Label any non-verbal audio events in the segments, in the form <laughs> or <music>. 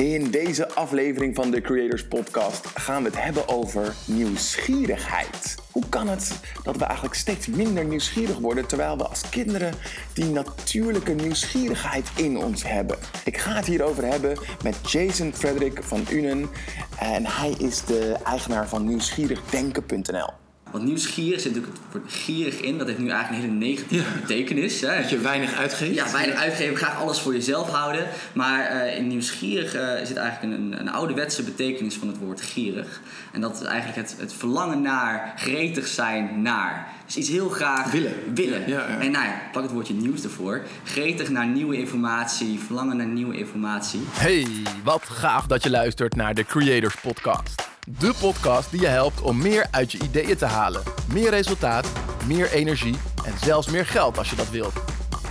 In deze aflevering van de Creators Podcast gaan we het hebben over nieuwsgierigheid. Hoe kan het dat we eigenlijk steeds minder nieuwsgierig worden terwijl we als kinderen die natuurlijke nieuwsgierigheid in ons hebben? Ik ga het hierover hebben met Jason Frederick van Unen en hij is de eigenaar van nieuwsgierigdenken.nl. Want nieuwsgierig zit natuurlijk het woord gierig in. Dat heeft nu eigenlijk een hele negatieve betekenis. Hè? Dat je weinig uitgeeft. Ja, weinig uitgeven, graag alles voor jezelf houden. Maar eh, in nieuwsgierig uh, zit eigenlijk een, een ouderwetse betekenis van het woord gierig. En dat is eigenlijk het, het verlangen naar, gretig zijn naar. Dus iets heel graag willen. willen. Ja, ja. En nou ja, pak het woordje nieuws ervoor. Gretig naar nieuwe informatie, verlangen naar nieuwe informatie. Hey, wat gaaf dat je luistert naar de Creators Podcast. De podcast die je helpt om meer uit je ideeën te halen. Meer resultaat, meer energie en zelfs meer geld als je dat wilt.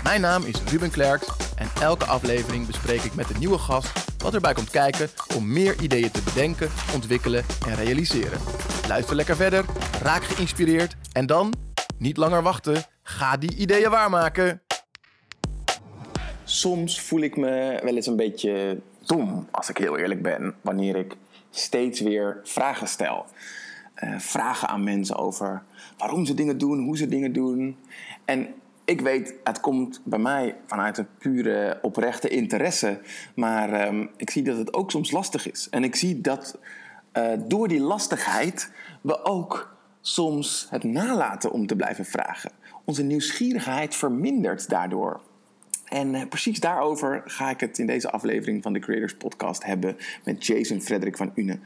Mijn naam is Ruben Klerks en elke aflevering bespreek ik met een nieuwe gast wat erbij komt kijken om meer ideeën te bedenken, ontwikkelen en realiseren. Luister lekker verder, raak geïnspireerd en dan, niet langer wachten, ga die ideeën waarmaken. Soms voel ik me wel eens een beetje dom, als ik heel eerlijk ben, wanneer ik steeds weer vragen stel. Uh, vragen aan mensen over waarom ze dingen doen, hoe ze dingen doen. En ik weet, het komt bij mij vanuit een pure oprechte interesse. Maar um, ik zie dat het ook soms lastig is. En ik zie dat uh, door die lastigheid we ook soms het nalaten om te blijven vragen. Onze nieuwsgierigheid vermindert daardoor. En uh, precies daarover ga ik het in deze aflevering van de Creators Podcast hebben met Jason Frederik van Une.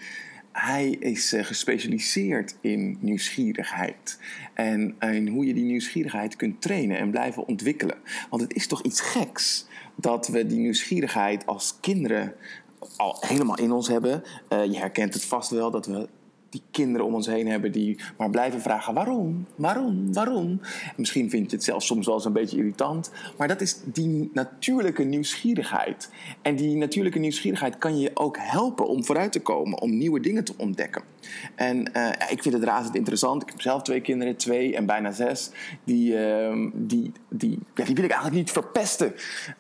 Hij is uh, gespecialiseerd in nieuwsgierigheid en in hoe je die nieuwsgierigheid kunt trainen en blijven ontwikkelen. Want het is toch iets geks dat we die nieuwsgierigheid als kinderen al helemaal in ons hebben. Je herkent het vast wel dat we die kinderen om ons heen hebben die maar blijven vragen waarom, waarom, waarom. Misschien vind je het zelfs soms wel eens een beetje irritant, maar dat is die natuurlijke nieuwsgierigheid. En die natuurlijke nieuwsgierigheid kan je ook helpen om vooruit te komen, om nieuwe dingen te ontdekken. En uh, ik vind het razend interessant. Ik heb zelf twee kinderen, twee en bijna zes. Die, uh, die, die, ja, die wil ik eigenlijk niet verpesten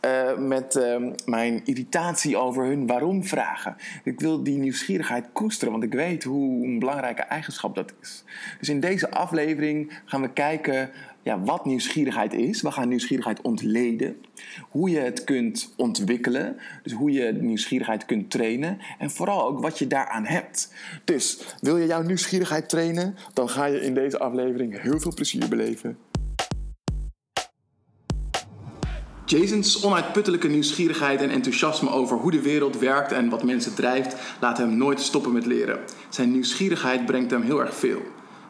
uh, met ehm, mijn irritatie over hun waarom vragen. Ik wil die nieuwsgierigheid koesteren, want ik weet hoe belangrijke eigenschap dat is. Dus in deze aflevering gaan we kijken ja, wat nieuwsgierigheid is. We gaan nieuwsgierigheid ontleden. Hoe je het kunt ontwikkelen. Dus hoe je nieuwsgierigheid kunt trainen. En vooral ook wat je daaraan hebt. Dus wil je jouw nieuwsgierigheid trainen? Dan ga je in deze aflevering heel veel plezier beleven. Jason's onuitputtelijke nieuwsgierigheid en enthousiasme over hoe de wereld werkt en wat mensen drijft, laat hem nooit stoppen met leren. Zijn nieuwsgierigheid brengt hem heel erg veel.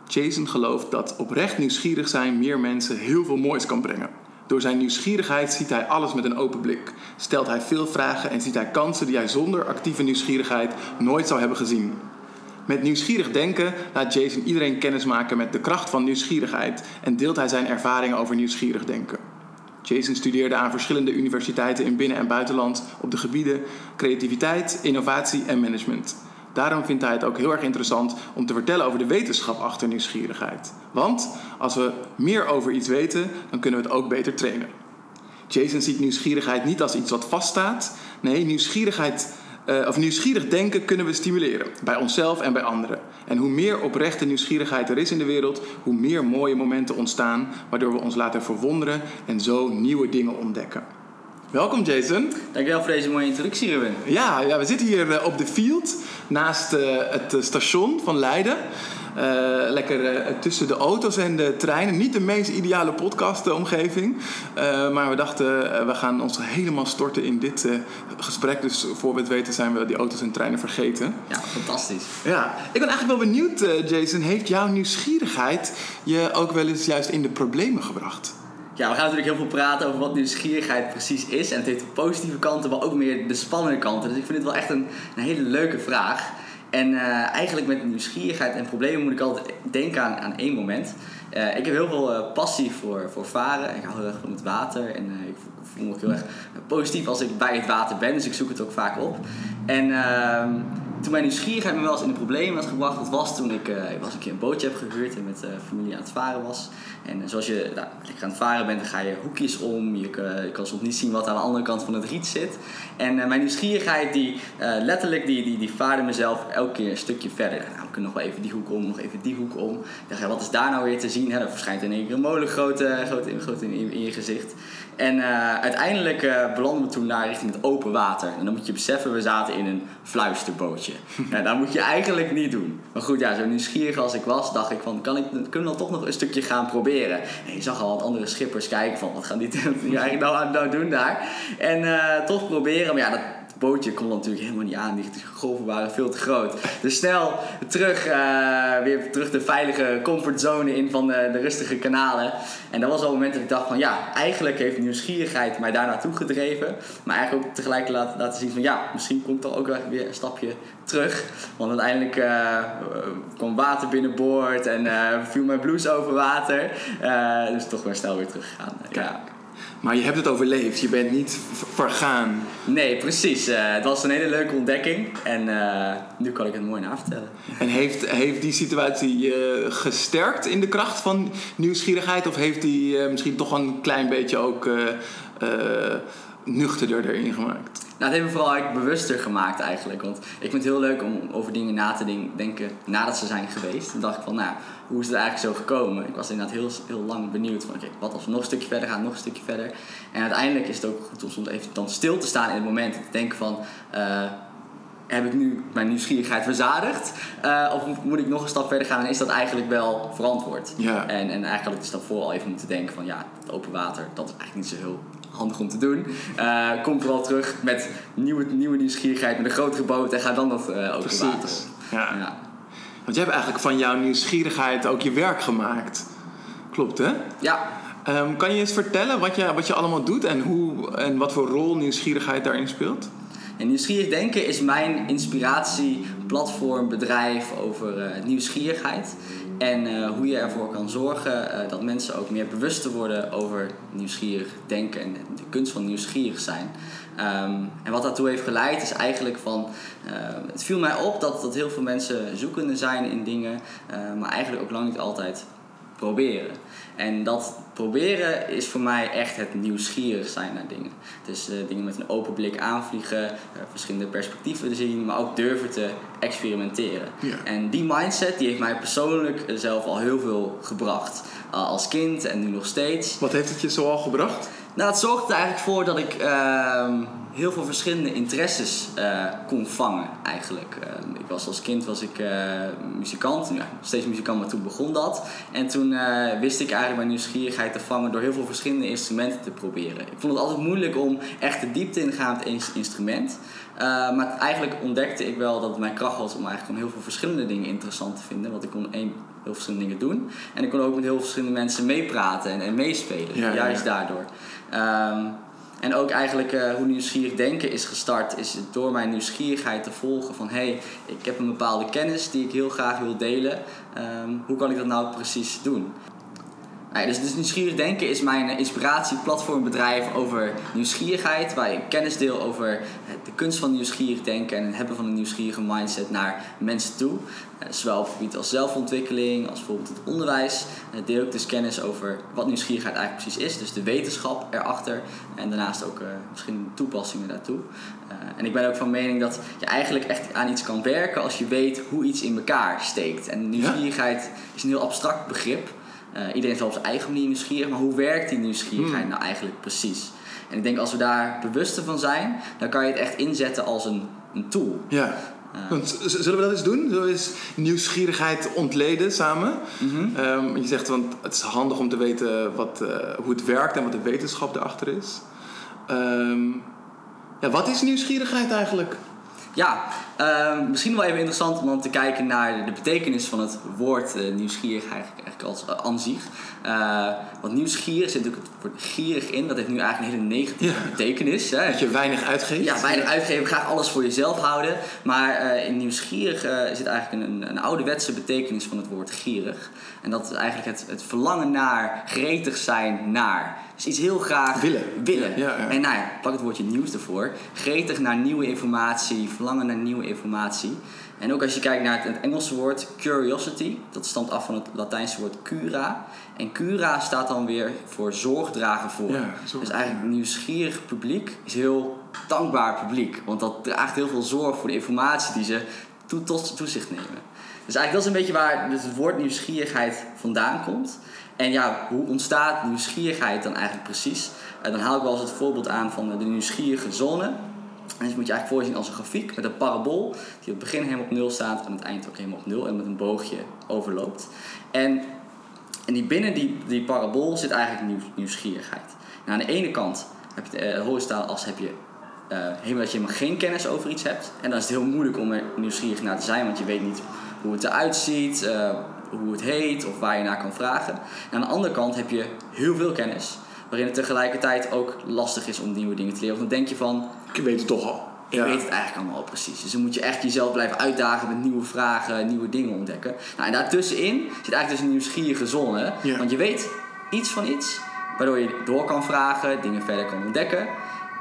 Jason gelooft dat oprecht nieuwsgierig zijn meer mensen heel veel moois kan brengen. Door zijn nieuwsgierigheid ziet hij alles met een open blik, stelt hij veel vragen en ziet hij kansen die hij zonder actieve nieuwsgierigheid nooit zou hebben gezien. Met nieuwsgierig denken laat Jason iedereen kennismaken met de kracht van nieuwsgierigheid en deelt hij zijn ervaringen over nieuwsgierig denken. Jason studeerde aan verschillende universiteiten in binnen- en buitenland op de gebieden creativiteit, innovatie en management. Daarom vindt hij het ook heel erg interessant om te vertellen over de wetenschap achter nieuwsgierigheid. Want als we meer over iets weten, dan kunnen we het ook beter trainen. Jason ziet nieuwsgierigheid niet als iets wat vaststaat. Nee, nieuwsgierigheid uh, of nieuwsgierig denken kunnen we stimuleren. Bij onszelf en bij anderen. En hoe meer oprechte nieuwsgierigheid er is in de wereld, hoe meer mooie momenten ontstaan, waardoor we ons laten verwonderen en zo nieuwe dingen ontdekken. Welkom Jason. Dankjewel voor deze mooie introductie Ruben. Ja, ja we zitten hier uh, op de field naast uh, het station van Leiden. Uh, lekker uh, tussen de auto's en de treinen. Niet de meest ideale podcastomgeving. Uh, maar we dachten, we gaan ons helemaal storten in dit gesprek. Dus voor we het weten zijn we die auto's en treinen vergeten. Ja, fantastisch. Ja, ik ben eigenlijk wel benieuwd, Jason. Heeft jouw nieuwsgierigheid je ook wel eens juist in de problemen gebracht? Ja, we gaan natuurlijk heel veel praten over wat nieuwsgierigheid precies is. En het heeft de positieve kanten, maar ook meer de spannende kanten. Dus ik vind het wel echt een, een hele leuke vraag. En uh, eigenlijk met nieuwsgierigheid en problemen moet ik altijd denken aan, aan één moment. Uh, ik heb heel veel uh, passie voor, voor varen. Ik hou heel erg van het water. En ik voel me ook heel erg positief als ik bij het water ben. Dus ik zoek het ook vaak op. En ehm, toen mijn nieuwsgierigheid me wel eens in de problemen had gebracht, dat was toen ik, uh, ik was een keer een bootje heb gehuurd en met uh, familie aan het varen was. En uh, zoals je nou, lekker aan het varen bent, dan ga je hoekjes om. Je, kan soms niet zien wat aan de andere kant van het riet zit. En mijn nieuwsgierigheid, die letterlijk, die, die, die vaarde mezelf elke keer een stukje verder. Nou, we kunnen nog wel even die hoek om, nog even die hoek om. Ik dacht, ja, wat is daar nou weer te zien? Er verschijnt in één keer een molen groot, groot, groot in, in, in je gezicht. En uh, uiteindelijk uh, belanden we toen naar richting het open water. En dan moet je beseffen, we zaten in een fluisterbootje. <laughs> nou, dat moet je eigenlijk niet doen. Maar goed, ja, zo nieuwsgierig als ik was, dacht ik van, kan ik, kunnen we dan toch nog een stukje gaan proberen? En je zag al wat andere schippers kijken van, wat gaan die, <laughs> eigenlijk nou, nou doen daar? En uh, toch proberen, maar ja, dat bootje kon natuurlijk helemaal niet aan. Die golven waren veel te groot. Dus snel terug, uh, weer terug de veilige comfortzone in van de, de, rustige kanalen. En dat was al het moment dat ik dacht van ja, eigenlijk heeft nieuwsgierigheid mij daar naartoe gedreven. Maar eigenlijk ook tegelijk laten, laten zien van ja, misschien komt toch ook weer een stapje terug. Want uiteindelijk uh, kwam water binnenboord en uh, viel mijn blouse over water. dus toch weer snel weer teruggegaan. Ja. Maar je hebt het overleefd, je bent niet vergaan. Nee, precies. Uh, het was een hele leuke ontdekking en uh, nu kan ik het mooi navertellen. En heeft, heeft die situatie je uh, gesterkt in de kracht van nieuwsgierigheid? Of heeft die misschien toch een klein beetje ook nuchterder erin gemaakt? Nou, het heeft me vooral eigenlijk bewuster gemaakt eigenlijk. Want ik vind het heel leuk om over dingen na te denken nadat ze zijn geweest. Toen dacht ik van, nou, hoe is het eigenlijk zo gekomen? Ik was inderdaad heel, heel lang benieuwd van, kijk, wat als we nog een stukje verder gaan, nog een stukje verder. En uiteindelijk is het ook goed om soms even dan stil te staan in het moment. En te denken van, uh, heb ik nu mijn nieuwsgierigheid verzadigd? Uh, of moet ik nog een stap verder gaan en is dat eigenlijk wel verantwoord? Ja. En, en eigenlijk had ik dus daarvoor al even moeten denken van, ja, het open water, dat is eigenlijk niet zo heel handig om te doen. Uh, kom vooral terug met nieuwe, nieuwe nieuwsgierigheid, met een grotere boot en ga dan dat uh, open water. Ja. ja. Want jij hebt eigenlijk van jouw nieuwsgierigheid ook je werk gemaakt. Klopt, hè? Ja. Um, kan je eens vertellen wat je, wat je allemaal doet en, hoe, en wat voor rol nieuwsgierigheid daarin speelt? En nieuwsgierig denken is mijn inspiratieplatform, bedrijf over uh, nieuwsgierigheid. En uh, hoe je ervoor kan zorgen uh, dat mensen ook meer bewust te worden over nieuwsgierig denken en de kunst van nieuwsgierig zijn. Um, en wat daartoe heeft geleid is eigenlijk van. Uh, het viel mij op dat, dat heel veel mensen zoekende zijn in dingen, maar eigenlijk ook lang niet altijd proberen. En dat proberen is voor mij echt het nieuwsgierig zijn naar dingen. Dus uh, dingen met een open blik aanvliegen, uh, verschillende perspectieven zien, maar ook durven te experimenteren. Ja. En die mindset die heeft mij persoonlijk zelf al heel veel gebracht. Uh, als kind en nu nog steeds. Wat heeft het je zo al gebracht? Nou, het zorgt er eigenlijk voor dat ik ehm, heel veel verschillende interesses uh, kon vangen eigenlijk. Uh, ik was als kind was ik uh, muzikant, ja, steeds muzikant, maar toen begon dat. En toen wist ik eigenlijk mijn nieuwsgierigheid te vangen door heel veel verschillende instrumenten te proberen. Ik vond het altijd moeilijk om echt de diepte in te gaan met één instrument. maar eigenlijk ontdekte ik wel dat het mijn kracht was om eigenlijk om heel veel verschillende dingen interessant te vinden. Want ik kon één, heel verschillende dingen doen. En ik kon ook met heel veel verschillende mensen meepraten en, en meespelen. Ja, juist ja. daardoor. Um, en ook eigenlijk uh, hoe nieuwsgierig denken is gestart, is door mijn nieuwsgierigheid te volgen van hé, hey, ik heb een bepaalde kennis die ik heel graag wil delen. Um, hoe kan ik dat nou precies doen? Ja, dus, dus nieuwsgierig denken is mijn inspiratieplatformbedrijf over nieuwsgierigheid, waar ik kennis deel over de kunst van nieuwsgierig denken en het hebben van een nieuwsgierige mindset naar mensen toe. Zowel op het gebied als zelfontwikkeling, als bijvoorbeeld het onderwijs. Deel ik dus kennis over wat nieuwsgierigheid eigenlijk precies is, dus de wetenschap erachter en daarnaast ook uh, verschillende toepassingen daartoe. Uh, en ik ben ook van mening dat je eigenlijk echt aan iets kan werken als je weet hoe iets in elkaar steekt. En nieuwsgierigheid ja? is een heel abstract begrip. Uh, iedereen is wel op zijn eigen manier nieuwsgierig, maar hoe werkt die nieuwsgierigheid hmm. nou eigenlijk precies? En ik denk als we daar bewuster van zijn, dan kan je het echt inzetten als een, een tool. Ja. Uh, zullen we dat eens doen? Zullen we eens nieuwsgierigheid ontleden samen? Um, je zegt, want het is handig om te weten wat, uh, hoe het werkt en wat de wetenschap erachter is. Um, ja, wat is nieuwsgierigheid eigenlijk? Ja, uh, misschien wel even interessant om dan te kijken naar de betekenis van het woord uh, nieuwsgierig eigenlijk, eigenlijk als uh, aan zich. Uh, want nieuwsgierig zit natuurlijk het woord gierig in. Dat heeft nu eigenlijk een hele negatieve Ja. betekenis. Hè? Dat je weinig uitgeeft? Ja, weinig uitgeven, graag alles voor jezelf houden. Maar in nieuwsgierig zit eigenlijk een, een ouderwetse betekenis van het woord gierig. En dat is eigenlijk het, het verlangen naar, gretig zijn naar. Dus iets heel graag Willen. willen. Ja, ja. En nou ja, pak het woordje nieuws ervoor. Gretig naar nieuwe informatie, verlangen naar nieuwe informatie. En ook als je kijkt naar het, Engelse woord curiosity, dat stamt af van het Latijnse woord cura. En cura staat dan weer voor zorgdragen voor. Ja, zorg- dus eigenlijk een nieuwsgierig publiek is heel dankbaar publiek. Want dat draagt heel veel zorg voor de informatie die ze tot toezicht nemen. Dus eigenlijk dat is een beetje waar dus het woord nieuwsgierigheid vandaan komt. En ja, hoe ontstaat nieuwsgierigheid dan eigenlijk precies? Eh, dan haal ik wel eens het voorbeeld aan van de nieuwsgierige zone. En dus moet je eigenlijk voorzien als een grafiek met een parabool die op het begin helemaal op nul staat en aan het eind ook helemaal op nul en met een boogje overloopt. En, en die binnen die, die parabool zit eigenlijk nieuws, nieuwsgierigheid. Nou, aan de ene kant heb je de eh, horizontaal as heb je eh, helemaal dat je helemaal geen kennis over iets hebt. En dan is het heel moeilijk om er nieuwsgierig naar te zijn, want je weet niet hoe het eruit ziet, eh, hoe het heet of waar je naar kan vragen. En aan de andere kant heb je heel veel kennis, waarin het tegelijkertijd ook lastig is om nieuwe dingen te leren. Want dan denk je van, Ik weet het toch al. ik weet het eigenlijk allemaal al precies. Dus dan moet je echt jezelf blijven uitdagen met nieuwe vragen, nieuwe dingen ontdekken. Nou, en daartussenin zit eigenlijk dus een nieuwsgierige zone. Ja. Want je weet iets van iets, waardoor je door kan vragen, dingen verder kan ontdekken.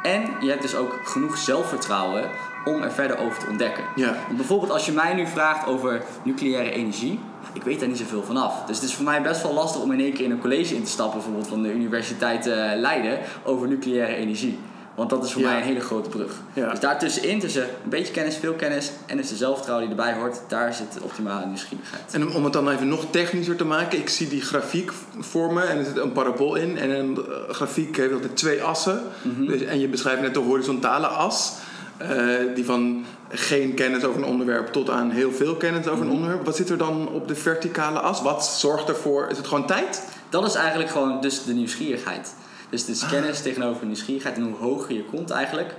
En je hebt dus ook genoeg zelfvertrouwen om er verder over te ontdekken. Ja. Want bijvoorbeeld als je mij nu vraagt over nucleaire energie, ik weet daar niet zoveel van af. Dus het is voor mij best wel lastig om in één keer in een college in te stappen, bijvoorbeeld van de Universiteit eh, Leiden, over nucleaire energie. Want dat is voor Ja. mij een hele grote brug. Ja. Dus daartussenin, tussen een beetje kennis, veel kennis en dus de zelfvertrouwen die erbij hoort, daar zit de optimale nieuwsgierigheid. En om- om het dan even nog technischer te maken, ik zie die grafiek voor me en er zit een parabool in. En een eh, grafiek heeft altijd twee assen. Mhm. dus, en je beschrijft net de horizontale as, eh, die van geen kennis over een onderwerp tot aan heel veel kennis over Mhm. een onderwerp. Wat zit er dan op de verticale as? Wat zorgt ervoor? Is het gewoon tijd? Dat is eigenlijk gewoon dus de nieuwsgierigheid. Dus het is kennis tegenover nieuwsgierigheid. En hoe hoger je komt eigenlijk,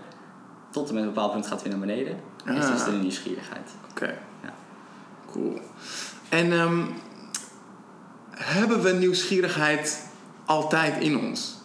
tot en met een bepaald punt gaat het weer naar beneden, is Ah. dus de nieuwsgierigheid. Oké. Ja. Cool. En ehm, hebben we nieuwsgierigheid altijd in ons?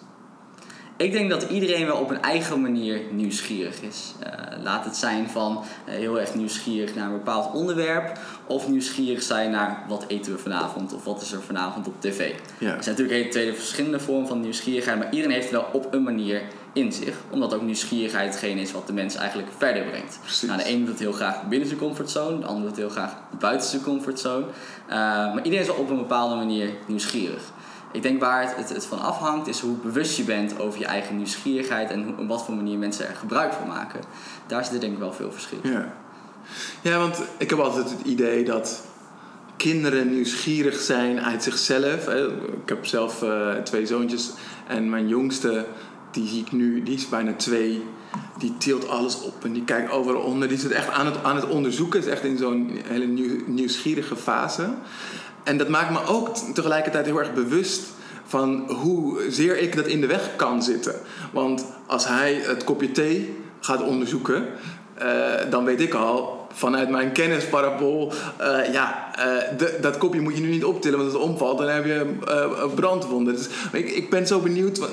Ik denk dat iedereen wel op een eigen manier nieuwsgierig is. Eh, laat het zijn van eh, heel erg nieuwsgierig naar een bepaald onderwerp, of nieuwsgierig zijn naar wat eten we vanavond of wat is er vanavond op tv. Ja. Er zijn natuurlijk hele twee verschillende vormen van nieuwsgierigheid, maar iedereen heeft het wel op een manier in zich, omdat ook nieuwsgierigheid hetgeen is wat de mens eigenlijk verder brengt. Precies. Nou, de ene doet het heel graag binnen zijn comfortzone, de ander doet het heel graag buiten zijn comfortzone. Eh, maar iedereen is wel op een bepaalde manier nieuwsgierig. Ik denk waar het, het, van afhangt is hoe bewust je bent over je eigen nieuwsgierigheid en hoe, op wat voor manier mensen er gebruik van maken. Daar zit er denk ik wel veel verschil. Ja. ja, want ik heb altijd het idee dat kinderen nieuwsgierig zijn uit zichzelf. Ik heb zelf eh, twee zoontjes en mijn jongste, die zie ik nu, die is bijna twee. Die tilt alles op en die kijkt overal onder. Die zit echt aan het, aan het onderzoeken. Is echt in zo'n hele nieuw, nieuwsgierige fase. En dat maakt me ook tegelijkertijd heel erg bewust van hoezeer ik dat in de weg kan zitten. Want als hij het kopje thee gaat onderzoeken, eh, dan weet ik al vanuit mijn kennisparabool, eh, ja, eh, de- dat kopje moet je nu niet optillen, want als het omvalt, dan heb je brandwonden. Dus ik, ik ben zo benieuwd. van,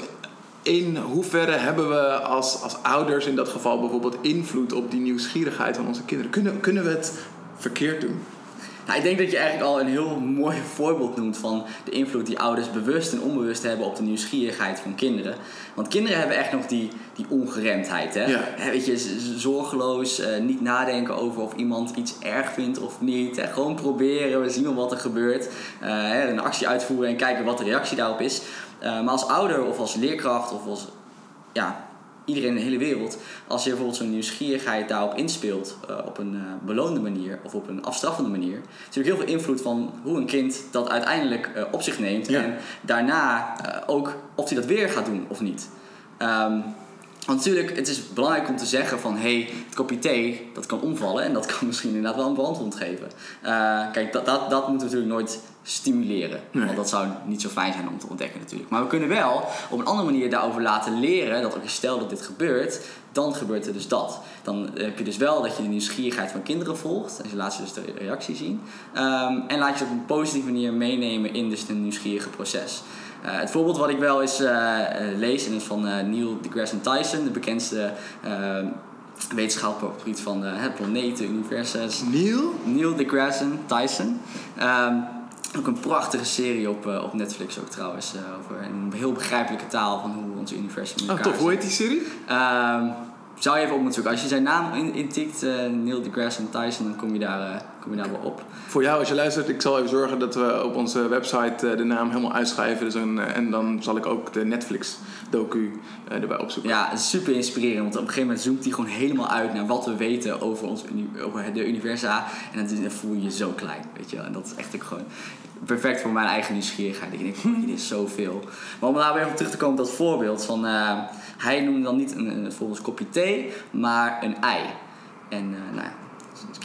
in hoeverre hebben we als, als ouders in dat geval bijvoorbeeld invloed op die nieuwsgierigheid van onze kinderen? Kunnen, kunnen we het verkeerd doen? Nou, ik denk dat je eigenlijk al een heel mooi voorbeeld noemt van de invloed die ouders bewust en onbewust hebben op de nieuwsgierigheid van kinderen. Want kinderen hebben echt nog die, die ongeremdheid. Hè? Ja. Weet je, zorgeloos, eh, niet nadenken over of iemand iets erg vindt of niet. Hè? Gewoon proberen, we zien wel wat er gebeurt. Eh, hè, een actie uitvoeren en kijken wat de reactie daarop is. Eh, maar als ouder of als leerkracht of als ja, iedereen in de hele wereld, als je bijvoorbeeld zo'n nieuwsgierigheid daarop inspeelt eh, op een eh, belonende manier of op een afstraffende manier, is natuurlijk heel veel invloed van hoe een kind dat uiteindelijk eh, op zich neemt Ja. en daarna ook of hij dat weer gaat doen of niet. Ehm, want natuurlijk, het is belangrijk om te zeggen van... hé, hey, het kopje thee, dat kan omvallen... en dat kan <laughs> misschien inderdaad wel een brandwond geven. Kijk, dat, dat, dat moeten we natuurlijk nooit stimuleren. Nee. Want dat zou niet zo fijn zijn om te ontdekken natuurlijk. Maar we kunnen wel op een andere manier daarover laten leren... dat oké, stel dat dit gebeurt, dan gebeurt er dus dat. Dan heb je dus wel dat je de nieuwsgierigheid van kinderen volgt... en je laat ze dus de reactie zien. Ehm, en laat je ze op een positieve manier meenemen in dus het nieuwsgierige proces... Eh, het voorbeeld wat ik wel eens eh, eh, lees en is van eh, Neil deGrasse Tyson, de bekendste eh, wetenschapper op het gebied van eh, planeten, universums. Neil? Neil deGrasse Tyson. Ehm, ook een prachtige serie op, eh, op Netflix ook trouwens. eh, over een heel begrijpelijke taal van hoe ons universum in Oh, elkaar tof. Hoe heet die serie? Ehm, zou je even op moeten zoeken. Als je zijn naam in- intikt, eh Neil deGrasse Tyson, dan kom je, daar, kom je daar wel op. Voor jou, als je luistert, ik zal even zorgen dat we op onze website eh, de naam helemaal uitschrijven. Dus een, eh, en dan zal ik ook de Netflix-docu eh, erbij opzoeken. Ja, super inspirerend. Want op een gegeven moment zoomt hij gewoon helemaal uit naar wat we weten over, ons, over de universa. En dan, voel je je zo klein, weet je wel. En dat is echt ook gewoon perfect voor mijn eigen nieuwsgierigheid. Ik denk, <laughs> dit is zoveel. Maar om daar weer op terug te komen op dat voorbeeld van... hij noemde dan niet een, een, volgens kopje thee, maar een ei. En eh, nou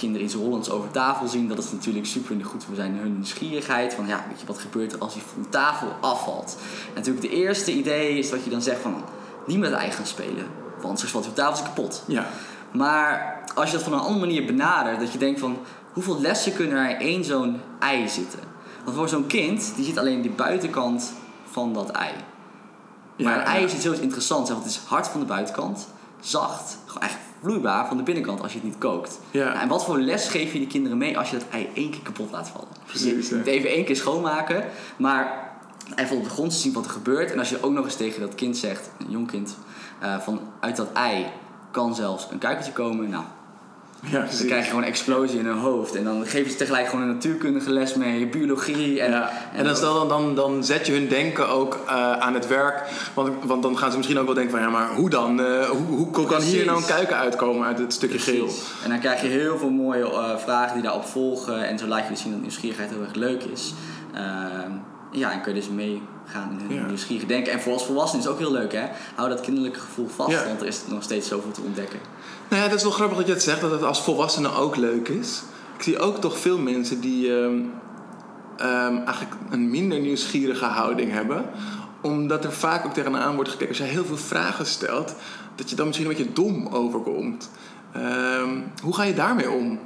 kinderen iets Hollands over tafel zien, dat is natuurlijk super goed voor zijn hun nieuwsgierigheid. Van ja, weet je, wat gebeurt er als hij van tafel afvalt? En natuurlijk de eerste idee is dat je dan zegt van niet met het ei gaan spelen, want straks valt hij op tafel kapot. Ja. Maar als je dat van een andere manier benadert, dat je denkt van hoeveel lessen kunnen er in één zo'n ei zitten? Want voor zo'n kind, die ziet alleen de buitenkant van dat ei. Maar Ja, een ei ja. is iets heel interessants, want het is hard van de buitenkant, zacht, gewoon echt vloeibaar van de binnenkant als je het niet kookt. Ja. Nou, en wat voor les geef je die kinderen mee als je dat ei één keer kapot laat vallen? Precies, Je ja. moet even één keer schoonmaken, maar even op de grond te zien wat er gebeurt. En als je ook nog eens tegen dat kind zegt, een jong kind, eh, van uit dat ei kan zelfs een kuikentje komen. Nou, Ja, dan precies. krijg je gewoon een explosie in hun hoofd. En dan geef je ze tegelijk gewoon een natuurkundige les mee, biologie. En, ja. En dan, stel dan, dan, dan zet je hun denken ook eh, aan het werk. Want, want dan gaan ze misschien ook wel denken van... Ja, maar hoe dan? Eh, hoe, hoe kan Precies. hier nou een kuiken uitkomen uit het stukje geel? En dan krijg je heel veel mooie eh, vragen die daarop volgen. En zo laat je dus zien dat nieuwsgierigheid heel erg leuk is. Ehm, ja, en kun je dus meegaan in hun Ja. nieuwsgierige denken. En voor als volwassenen is het ook heel leuk, hè? Hou dat kinderlijke gevoel vast, want er is nog steeds zoveel te ontdekken. Nou ja, dat is wel grappig dat je het zegt, dat het als volwassene ook leuk is. Ik zie ook toch veel mensen die ehm, ehm, eigenlijk een minder nieuwsgierige houding hebben. Omdat er vaak ook tegenaan wordt gekeken, als je heel veel vragen stelt, dat je dan misschien een beetje dom overkomt. Ehm, hoe ga je daarmee om?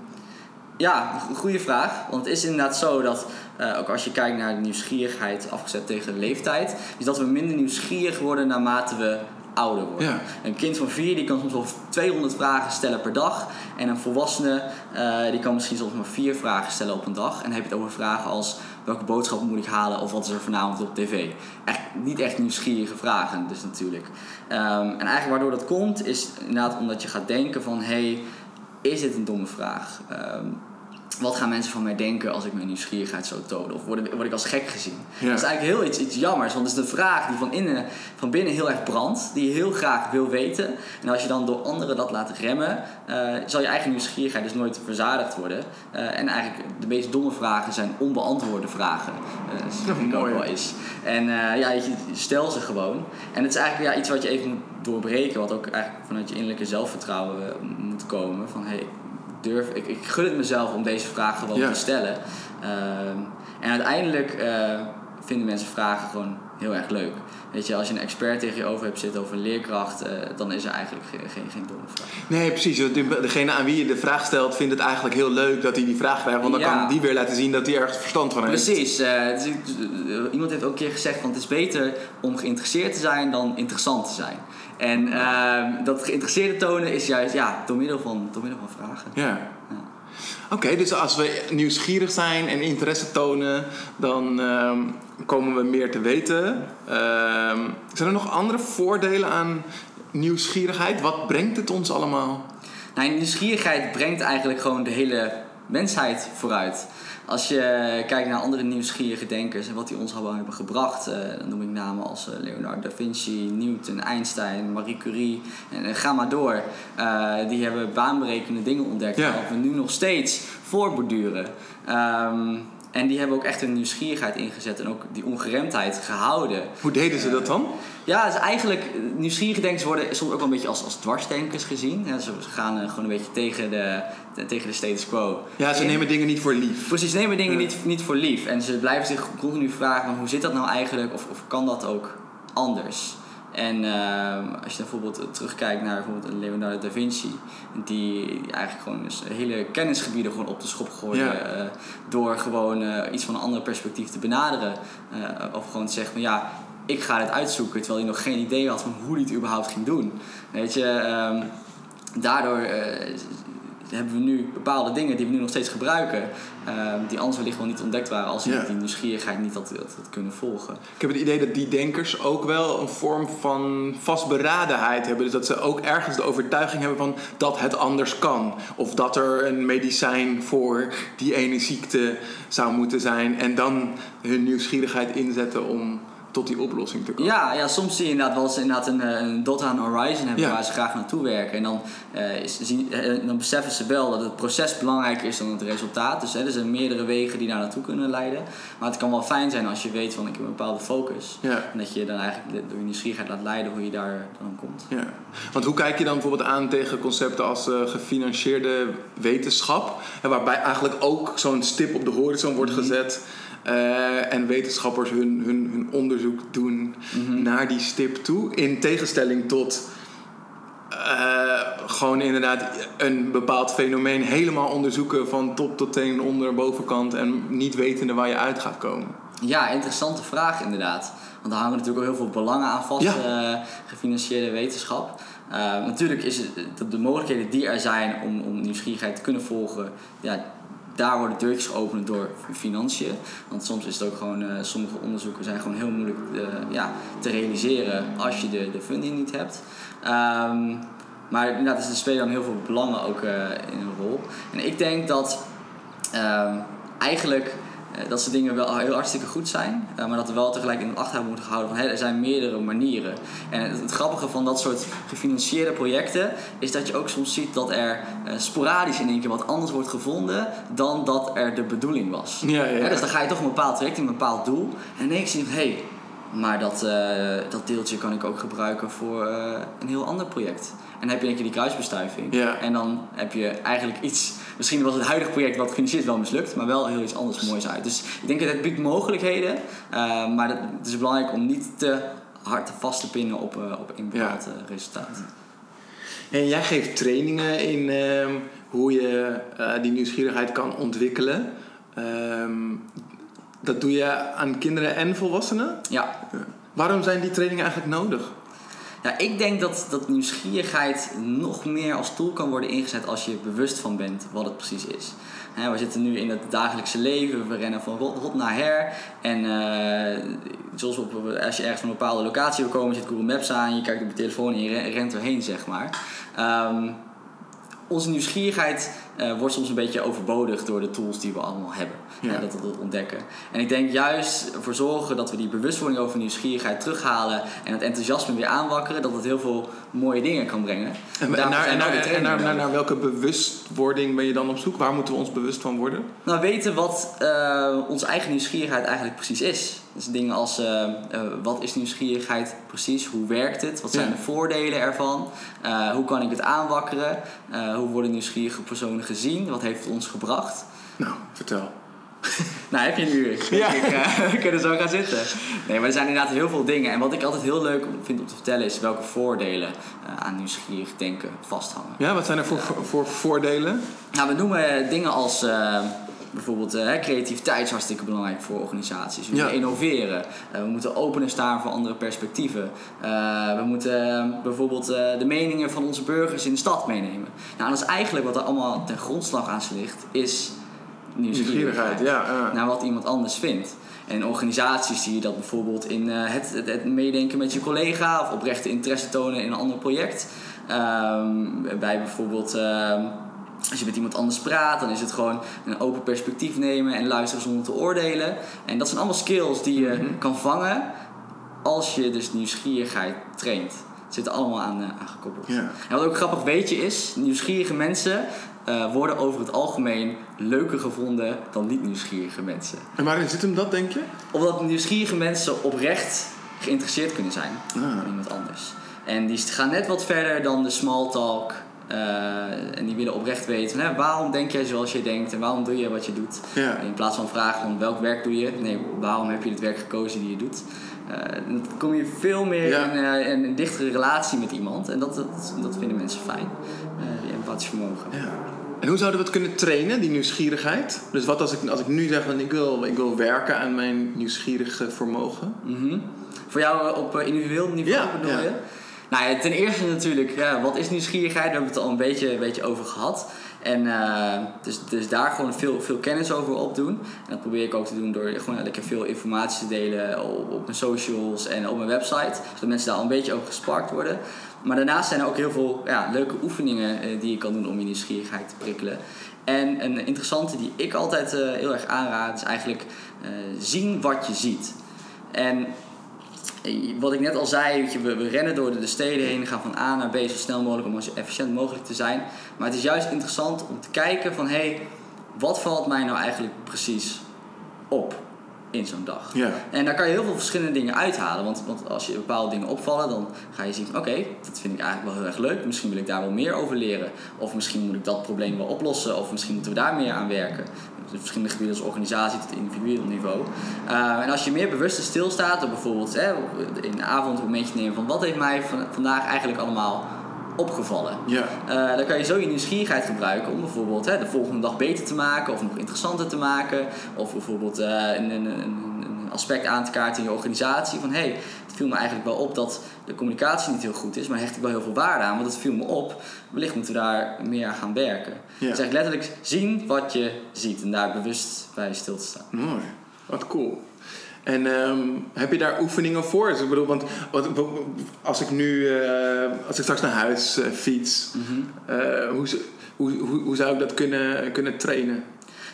Ja, goede vraag. Want het is inderdaad zo dat, eh, ook als je kijkt naar de nieuwsgierigheid afgezet tegen de leeftijd, is dat we minder nieuwsgierig worden naarmate we ouder worden. Ja. Een kind van vier die kan soms wel 200 vragen stellen per dag. En een volwassene eh, die kan misschien soms maar vier vragen stellen op een dag. En dan heb je het over vragen als welke boodschap moet ik halen of wat is er vanavond op tv. Echt, niet echt nieuwsgierige vragen dus natuurlijk. Ehm, en eigenlijk waardoor dat komt is inderdaad omdat je gaat denken van... Hey, is dit een domme vraag? Ehm, wat gaan mensen van mij denken als ik mijn nieuwsgierigheid zo toon? Of word ik, word ik als gek gezien? Ja. Dat is eigenlijk heel iets, iets jammers, want het is een vraag die van, innen, van binnen heel erg brandt, die je heel graag wil weten. En als je dan door anderen dat laat remmen, eh, zal je eigen nieuwsgierigheid dus nooit verzadigd worden. Eh, en eigenlijk de meest domme vragen zijn onbeantwoorde vragen. Eh, dat vind ik ook wel eens. En eh, ja, je stel ze gewoon. En het is eigenlijk ja, iets wat je even moet doorbreken, wat ook eigenlijk vanuit je innerlijke zelfvertrouwen moet komen. Van hey, durf, ik, ik gun het mezelf om deze vraag gewoon Ja. te stellen. Ehm, en uiteindelijk eh, vinden mensen vragen gewoon heel erg leuk. Weet je, als je een expert tegen je over hebt zitten over leerkracht, eh, dan is er eigenlijk geen, geen, geen domme vraag. Nee, precies. Want Degene aan wie je de vraag stelt, vindt het eigenlijk heel leuk dat hij die vraag krijgt. Want dan Ja. kan die weer laten zien dat hij ergens verstand van heeft. Precies. eh, is- eh, iemand heeft ook een keer gezegd van het is beter om geïnteresseerd te zijn dan interessant te zijn. En ehm, dat geïnteresseerde tonen is juist ja, door, middel van, door middel van vragen. Ja. Oké, dus als we nieuwsgierig zijn en interesse tonen, dan ehm, komen we meer te weten. Ehm, zijn er nog andere voordelen aan nieuwsgierigheid? Wat brengt het ons allemaal? Nou, nieuwsgierigheid brengt eigenlijk gewoon de hele mensheid vooruit. Als je kijkt naar andere nieuwsgierige denkers en wat die ons allemaal hebben gebracht, eh, dan noem ik namen als eh, Leonardo da Vinci, Newton, Einstein, Marie Curie en ga maar door. Eh, die hebben baanbrekende dingen ontdekt Ja. waarop we nu nog steeds voorborduren. Ehm, en die hebben ook echt hun nieuwsgierigheid ingezet en ook die ongeremdheid gehouden. Hoe deden ze dat dan? Ja, dus eigenlijk, eh, nieuwsgierige denkers worden soms ook wel een beetje als, als dwarsdenkers gezien. Ja, ze gaan eh, gewoon een beetje tegen de, de- tegen de status quo. Ja, ze neem dingen niet voor lief. Precies, ze nemen dingen Ja. niet, niet voor lief. En ze blijven zich continu vragen van hoe zit dat nou eigenlijk? Of, of kan dat ook anders? En ehm, als je bijvoorbeeld terugkijkt naar bijvoorbeeld Leonardo da Vinci, die eigenlijk gewoon dus hele kennisgebieden gewoon op de schop gooide. Ja. eh, door gewoon eh, iets van een ander perspectief te benaderen. Eh, of gewoon te zeggen van ja, ik ga dit uitzoeken. Terwijl hij nog geen idee had van hoe hij het überhaupt ging doen. Weet je, ehm, daardoor hebben we nu bepaalde dingen die we nu nog steeds gebruiken, ehm, die anders wellicht wel niet ontdekt waren als Ja. die nieuwsgierigheid niet had, had, had kunnen volgen. Ik heb het idee dat die denkers ook wel een vorm van vastberadenheid hebben. Dus dat ze ook ergens de overtuiging hebben van dat het anders kan. Of dat er een medicijn voor die ene ziekte zou moeten zijn. En dan hun nieuwsgierigheid inzetten om tot die oplossing te komen. Ja, ja, soms zie je inderdaad wel eens inderdaad een, eh, een dot aan horizon hebben Ja. waar ze graag naartoe werken. En dan, eh, is, zien, eh, dan beseffen ze wel dat het proces belangrijker is dan het resultaat. Dus hè, er zijn meerdere wegen die daar naartoe kunnen leiden. Maar het kan wel fijn zijn als je weet van ik heb een bepaalde focus. Ja. En dat je dan eigenlijk door je nieuwsgierigheid laat leiden hoe je daar dan komt. Ja. Want hoe kijk je dan bijvoorbeeld aan tegen concepten als eh, gefinancierde wetenschap? En waarbij eigenlijk ook zo'n stip op de horizon wordt gezet. Eh, en wetenschappers hun, hun, hun onderzoek doen naar die stip toe. In tegenstelling tot eh, gewoon inderdaad een bepaald fenomeen helemaal onderzoeken van top tot teen, onder, bovenkant. En niet wetende waar je uit gaat komen. Ja, interessante vraag inderdaad. Want daar hangen natuurlijk ook heel veel belangen aan vast, Ja. eh, gefinancierde wetenschap. Natuurlijk is het de, de mogelijkheden die er zijn om, om nieuwsgierigheid te kunnen volgen, ja, daar worden deurtjes geopend door financiën. Want soms is het ook gewoon, eh, sommige onderzoeken zijn gewoon heel moeilijk eh, ja, te realiseren als je de, de funding niet hebt. Ehm, maar inderdaad, dus er spelen dan heel veel belangen ook eh, in een rol. En ik denk dat ehm, eigenlijk dat soort dingen wel heel hartstikke goed zijn. eh, maar dat er wel tegelijk in de achterhoofd moeten gehouden van hé, er zijn meerdere manieren. En het, het grappige van dat soort gefinancierde projecten is dat je ook soms ziet dat er eh, sporadisch in één keer wat anders wordt gevonden dan dat er de bedoeling was. Ja, ja, dus dan ga je toch een bepaald traject, een bepaald doel. En ineens zie je van hé, hey, maar dat, eh, dat deeltje kan ik ook gebruiken voor eh, een heel ander project. En dan heb je een keer die kruisbestuiving. Ja. En dan heb je eigenlijk iets. Misschien was het huidige project wat gefinancierd wel mislukt, maar wel heel iets anders moois uit. Dus ik denk dat het biedt mogelijkheden. eh, maar het is belangrijk om niet te hard vast te pinnen op, eh, op een bepaald eh, resultaat. En jij geeft trainingen in ehm, hoe je die nieuwsgierigheid kan ontwikkelen. Ehm, dat doe je aan kinderen en volwassenen. Ja. Waarom zijn die trainingen eigenlijk nodig? Ja, ik denk dat, dat nieuwsgierigheid nog meer als tool kan worden ingezet als je er bewust van bent wat het precies is. We zitten nu in het dagelijkse leven, we rennen van rot, naar her. En eh, zoals op, als je ergens van een bepaalde locatie wil komen, zit Google Maps aan, je kijkt op je telefoon en je re- rent erheen, zeg maar. Ehm, onze nieuwsgierigheid eh, wordt soms een beetje overbodig door de tools die we allemaal hebben. Ja. Dat we dat ontdekken. En ik denk juist ervoor zorgen dat we die bewustwording over nieuwsgierigheid terughalen en het enthousiasme weer aanwakkeren, dat het heel veel mooie dingen kan brengen. En, naar, en, naar, en welke bewustwording ben je dan op zoek? Waar moeten we ons bewust van worden? Nou, weten wat eh, onze eigen nieuwsgierigheid eigenlijk precies is. Dus dingen als eh, wat is nieuwsgierigheid precies? Hoe werkt het? Wat zijn Ja. de voordelen ervan? Hoe kan ik het aanwakkeren? Hoe worden nieuwsgierige personen gezien? Wat heeft het ons gebracht? Nou, vertel. <laughs> Nou, heb je een uur. Ja. Ik, eh, <laughs> we kunnen zo gaan zitten. Nee, maar er zijn inderdaad heel veel dingen. En wat ik altijd heel leuk vind om te vertellen is welke voordelen eh, aan nieuwsgierig denken vasthangen. Ja, wat zijn er voor, voor, voor voordelen? Nou, we noemen dingen als eh, bijvoorbeeld eh, creativiteit is hartstikke belangrijk voor organisaties. We Ja. moeten innoveren. Eh, we moeten open staan voor andere perspectieven. Eh, we moeten eh, bijvoorbeeld de meningen van onze burgers in de stad meenemen. Nou, dat is eigenlijk wat er allemaal ten grondslag aan ligt, is nieuwsgierigheid. Ja. Naar wat iemand anders vindt. En in organisaties zie je dat bijvoorbeeld in het, het, het meedenken met je collega of oprechte interesse tonen in een ander project. Ehm, bij bijvoorbeeld, ehm, als je met iemand anders praat, dan is het gewoon een open perspectief nemen en luisteren zonder te oordelen. En dat zijn allemaal skills die je Mhm. kan vangen als je dus nieuwsgierigheid traint. Het zit er allemaal aan, eh, aan gekoppeld. En wat ook grappig weetje is, nieuwsgierige mensen eh, worden over het algemeen leuker gevonden dan niet nieuwsgierige mensen. En waarin zit hem dat, denk je? Omdat nieuwsgierige mensen oprecht geïnteresseerd kunnen zijn Ah. in iemand anders. En die gaan net wat verder dan de small talk. Eh, en die willen oprecht weten, hè, waarom denk jij zoals je denkt en waarom doe je wat je doet. Ja. In plaats van vragen van welk werk doe je, nee, waarom heb je het werk gekozen die je doet. Eh, dan kom je veel meer Ja. in, eh, in een dichtere relatie met iemand. En dat, dat, dat vinden mensen fijn, die empathisch vermogen. Ja. En hoe zouden we het kunnen trainen, die nieuwsgierigheid? Dus wat als ik, als ik nu zeg, van, ik wil, ik wil werken aan mijn nieuwsgierige vermogen? Mhm. Voor jou op individueel niveau Ja, bedoel ja. je? Nou ja, ten eerste natuurlijk, ja, wat is nieuwsgierigheid? Daar hebben we het al een beetje, een beetje over gehad. En uh, dus, dus daar gewoon veel, veel kennis over opdoen. En dat probeer ik ook te doen door gewoon lekker veel informatie te delen op, op mijn socials en op mijn website. Zodat mensen daar al een beetje over gesparkt worden. Maar daarnaast zijn er ook heel veel ja, leuke oefeningen uh, die je kan doen om je nieuwsgierigheid te prikkelen. En een interessante die ik altijd uh, heel erg aanraad is eigenlijk zien wat je ziet. En wat ik net al zei, weet je, we, we, rennen door de steden heen, gaan van A naar B zo snel mogelijk om zo efficiënt mogelijk te zijn. Maar het is juist interessant om te kijken van hé, hey, wat valt mij nou eigenlijk precies op in zo'n dag? En daar kan je heel veel verschillende dingen uithalen. Want, want als je bepaalde dingen opvallen, dan ga je zien van oké, dat vind ik eigenlijk wel heel erg leuk. Misschien wil ik daar wel meer over leren. Of misschien moet ik dat probleem wel oplossen. Of misschien moeten we daar meer aan werken verschillende gebieden als organisatie tot individueel niveau. Uh, en als je meer bewust stilstaat, bijvoorbeeld hè, in de avond een momentje nemen van wat heeft mij vandaag eigenlijk allemaal opgevallen. Ja. Uh, dan kan je zo je nieuwsgierigheid gebruiken om bijvoorbeeld hè, de volgende dag beter te maken of nog interessanter te maken. Of bijvoorbeeld uh, een, een, een, aspect aan te kaarten in je organisatie. Van hé, hey, viel me eigenlijk wel op dat de communicatie niet heel goed is, maar hecht ik wel heel veel waarde aan, want het viel me op. Wellicht moeten we daar meer aan gaan werken. Ja. Dus eigenlijk letterlijk zien wat je ziet en daar bewust bij stil te staan. Mooi, wat cool. En um, heb je daar oefeningen voor? Dus ik bedoel, want als ik nu, uh, als ik straks naar huis uh, fiets, mm -hmm. uh, hoe, hoe, hoe, hoe, zou ik dat kunnen, kunnen trainen?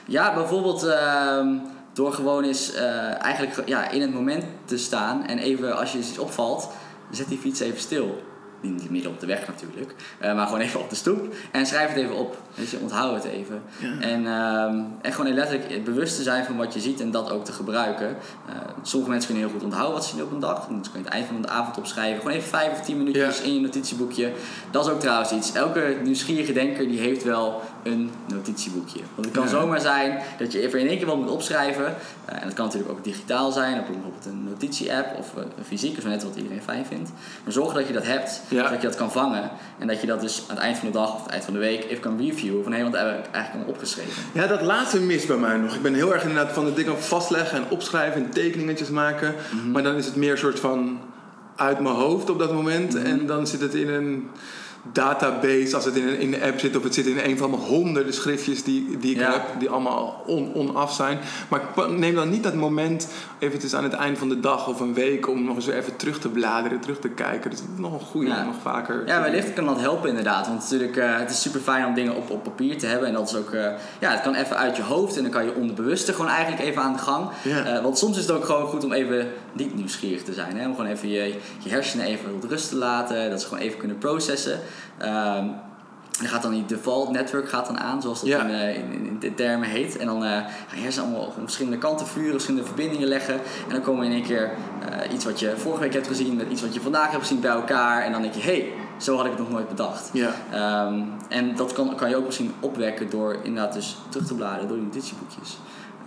Ja, bijvoorbeeld ehm, door gewoon eens eigenlijk ja, in het moment te staan en even als je iets opvalt, zet die fiets even stil. Niet midden op de weg natuurlijk, uh, maar gewoon <laughs> even op de stoep. En schrijf het even op. Dus je onthoud het even. Ja. En, uh, en gewoon letterlijk bewust te zijn van wat je ziet en dat ook te gebruiken. Uh, sommige mensen kunnen heel goed onthouden wat ze zien op een dag. Dat kun je het eind van de avond opschrijven. Gewoon even vijf of tien minuutjes Ja. in je notitieboekje. Dat is ook trouwens iets. Elke nieuwsgierige denker die heeft wel een notitieboekje. Want het kan Ja. zomaar zijn dat je even in één keer wat moet opschrijven. Uh, en dat kan natuurlijk ook digitaal zijn. Op bijvoorbeeld een notitie-app of uh, een fysiek. Dat is net wat iedereen fijn vindt. Maar zorg dat je dat hebt. Ja. Zodat je dat kan vangen. En dat je dat dus aan het eind van de dag of het eind van de week even kan reviewen. Van hé, wat heb ik eigenlijk allemaal opgeschreven. Ja, dat laatste mist bij mij nog. Ik ben heel erg inderdaad van de dingen vastleggen en opschrijven en tekeningetjes maken. Mhm. Maar dan is het meer een soort van uit mijn hoofd op dat moment. Mhm. En dan zit het in een database, als het in in de app zit, of het zit in een van mijn honderden schriftjes die, die ik Ja. heb, die allemaal on, onaf zijn. Maar ik neem dan niet dat moment eventjes aan het eind van de dag of een week om nog eens weer even terug te bladeren, terug te kijken. Dus dat is nog een goede Ja. nog vaker. Ja, wellicht kan dat helpen inderdaad. Want natuurlijk, eh, het is super fijn om dingen op, op papier te hebben. En dat is ook, eh, ja, het kan even uit je hoofd. En dan kan je onderbewuste gewoon eigenlijk even aan de gang. Ja. Eh, want soms is het ook gewoon goed om even niet nieuwsgierig te zijn. Hè? Om gewoon even je, je hersenen even tot rust te laten. Dat ze gewoon even kunnen processen. Ehm, dan gaat dan die default network gaat dan aan, zoals dat Ja. in, eh, in, in de termen heet. En dan eh ga je hersenen allemaal op verschillende kanten vuren, verschillende verbindingen leggen. En dan komen in één keer eh, iets wat je vorige week hebt gezien met iets wat je vandaag hebt gezien bij elkaar. En dan denk je, hé, hey, zo had ik het nog nooit bedacht. Ja. Ehm, en dat kan, kan je ook misschien opwekken door inderdaad dus terug te bladeren door die notitieboekjes.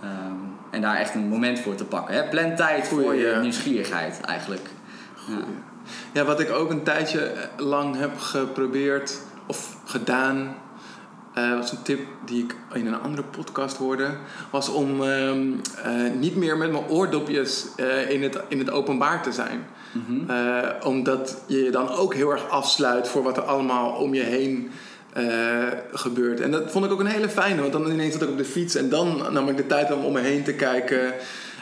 Ehm, en daar echt een moment voor te pakken. Hè? Plan tijd voor je nieuwsgierigheid eigenlijk. Ja. Ja, wat ik ook een tijdje lang heb geprobeerd of gedaan, eh, was een tip die ik in een andere podcast hoorde, was om ehm, eh, niet meer met mijn oordopjes eh, in, het, in het openbaar te zijn. Mhm. Eh, omdat je je dan ook heel erg afsluit voor wat er allemaal om je heen eh, gebeurt. En dat vond ik ook een hele fijne, want dan ineens zat ik op de fiets en dan nam ik de tijd om om me heen te kijken.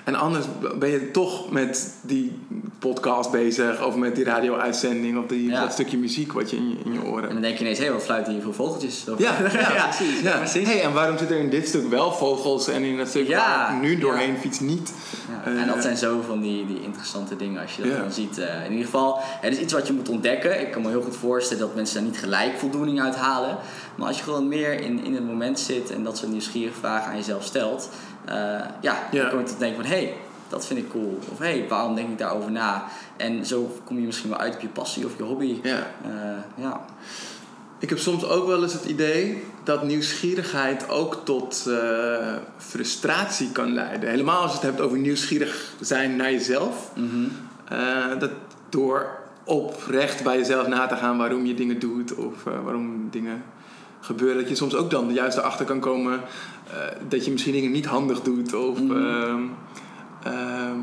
En anders ben je toch met die podcast bezig of met die radio-uitzending of die, Ja. dat stukje muziek wat je in je, in je En oren dan denk je ineens, hé, wat fluiten hier voor vogeltjes? Of- ja, <laughs> ja, precies. Ja. precies. Hey, en waarom zit er in dit stuk wel vogels en in het stuk waar ik nu doorheen fiets niet? Ja, en Eh, dat zijn zo van die, die interessante dingen als je dat dan ziet. Eh, in ieder geval, het is iets wat je moet ontdekken. Ik kan me heel goed voorstellen dat mensen daar niet gelijk voldoening uit halen. Maar als je gewoon meer in, in het moment zit en dat soort nieuwsgierige vragen aan jezelf stelt, eh, ja, Ja. dan kom je tot denken van hé, hey, dat vind ik cool. Of hé, hey, waarom denk ik daarover na? En zo kom je misschien wel uit op je passie of je hobby. Ja. Eh, ja. Ik heb soms ook wel eens het idee dat nieuwsgierigheid ook tot eh, frustratie kan leiden. Helemaal als je het hebt over nieuwsgierig zijn naar jezelf. Mhm. Dat door oprecht bij jezelf na te gaan waarom je dingen doet of waarom dingen gebeuren. Dat je soms ook dan juist erachter kan komen eh, dat je misschien dingen niet handig doet. Of Mhm. ehm, ehm,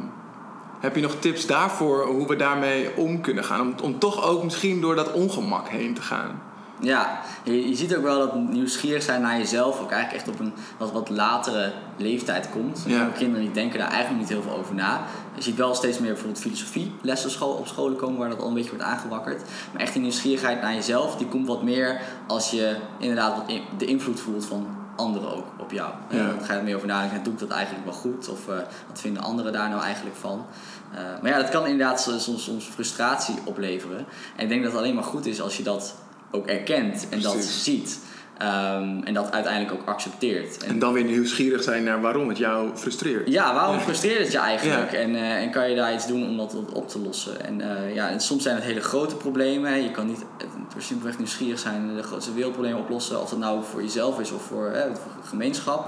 heb je nog tips daarvoor hoe we daarmee om kunnen gaan? Om, om toch ook misschien door dat ongemak heen te gaan. Ja, je, je ziet ook wel dat nieuwsgierig zijn naar jezelf ook eigenlijk echt op een wat, wat latere leeftijd komt. Ja. Kinderen die denken daar eigenlijk niet heel veel over na. Je ziet wel steeds meer bijvoorbeeld filosofie lessen school, op scholen komen waar dat al een beetje wordt aangewakkerd. Maar echt die nieuwsgierigheid naar jezelf, die komt wat meer als je inderdaad wat in- de invloed voelt van anderen ook op jou. Ja. En dan ga je er meer over nadenken, doe ik dat eigenlijk wel goed? Of eh, wat vinden anderen daar nou eigenlijk van? Eh, maar ja, dat kan inderdaad soms, soms frustratie opleveren. En ik denk dat het alleen maar goed is als je dat ook erkent en dat ziet. Ehm, en dat uiteindelijk ook accepteert. En, En dan weer nieuwsgierig zijn naar waarom het jou frustreert. ja, waarom frustreert het je eigenlijk? Ja. En, eh, en kan je daar iets doen om dat op- te lossen? En, eh, ja, en soms zijn het hele grote problemen. hè. Je kan niet eh, door simpelweg nieuwsgierig zijn en de grootste wereldproblemen oplossen. Of dat nou voor jezelf is of voor, voor de gemeenschap.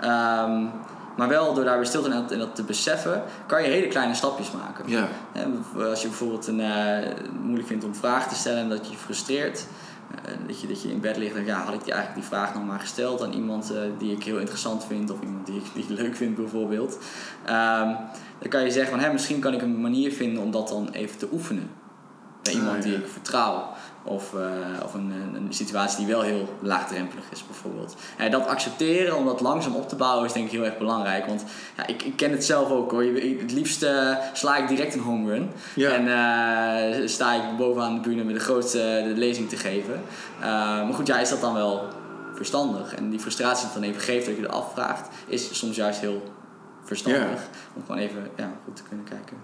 Ehm, maar wel door daar weer stil te zijn en dat te beseffen, kan je hele kleine stapjes maken. Ja. Hè, Als je bijvoorbeeld een, moeilijk vindt om vragen te stellen en dat je je frustreert. Eh, dat, je, dat je in bed ligt en ja, had ik die eigenlijk die vraag nou maar gesteld aan iemand eh, die ik heel interessant vind of iemand die ik, die ik <laughs> leuk vind bijvoorbeeld. Ehm, dan kan je zeggen van, hè, misschien kan ik een manier vinden om dat dan even te oefenen. Bij iemand Ah, die ik vertrouw. Of, eh, of een, een, situatie die wel heel laagdrempelig is bijvoorbeeld. Ja, dat accepteren om dat langzaam op te bouwen is denk ik heel erg belangrijk. Want ja, ik, ik ken het zelf ook hoor. Je- Het liefst sla ik direct een home run. Ja. En eh, sta ik bovenaan de bühne met de grootste de lezing te geven. Eh, maar goed, ja, is dat dan wel verstandig? En die frustratie die het dan even geeft dat je er afvraagt, is soms juist heel verstandig. Om gewoon even ja, goed te kunnen kijken.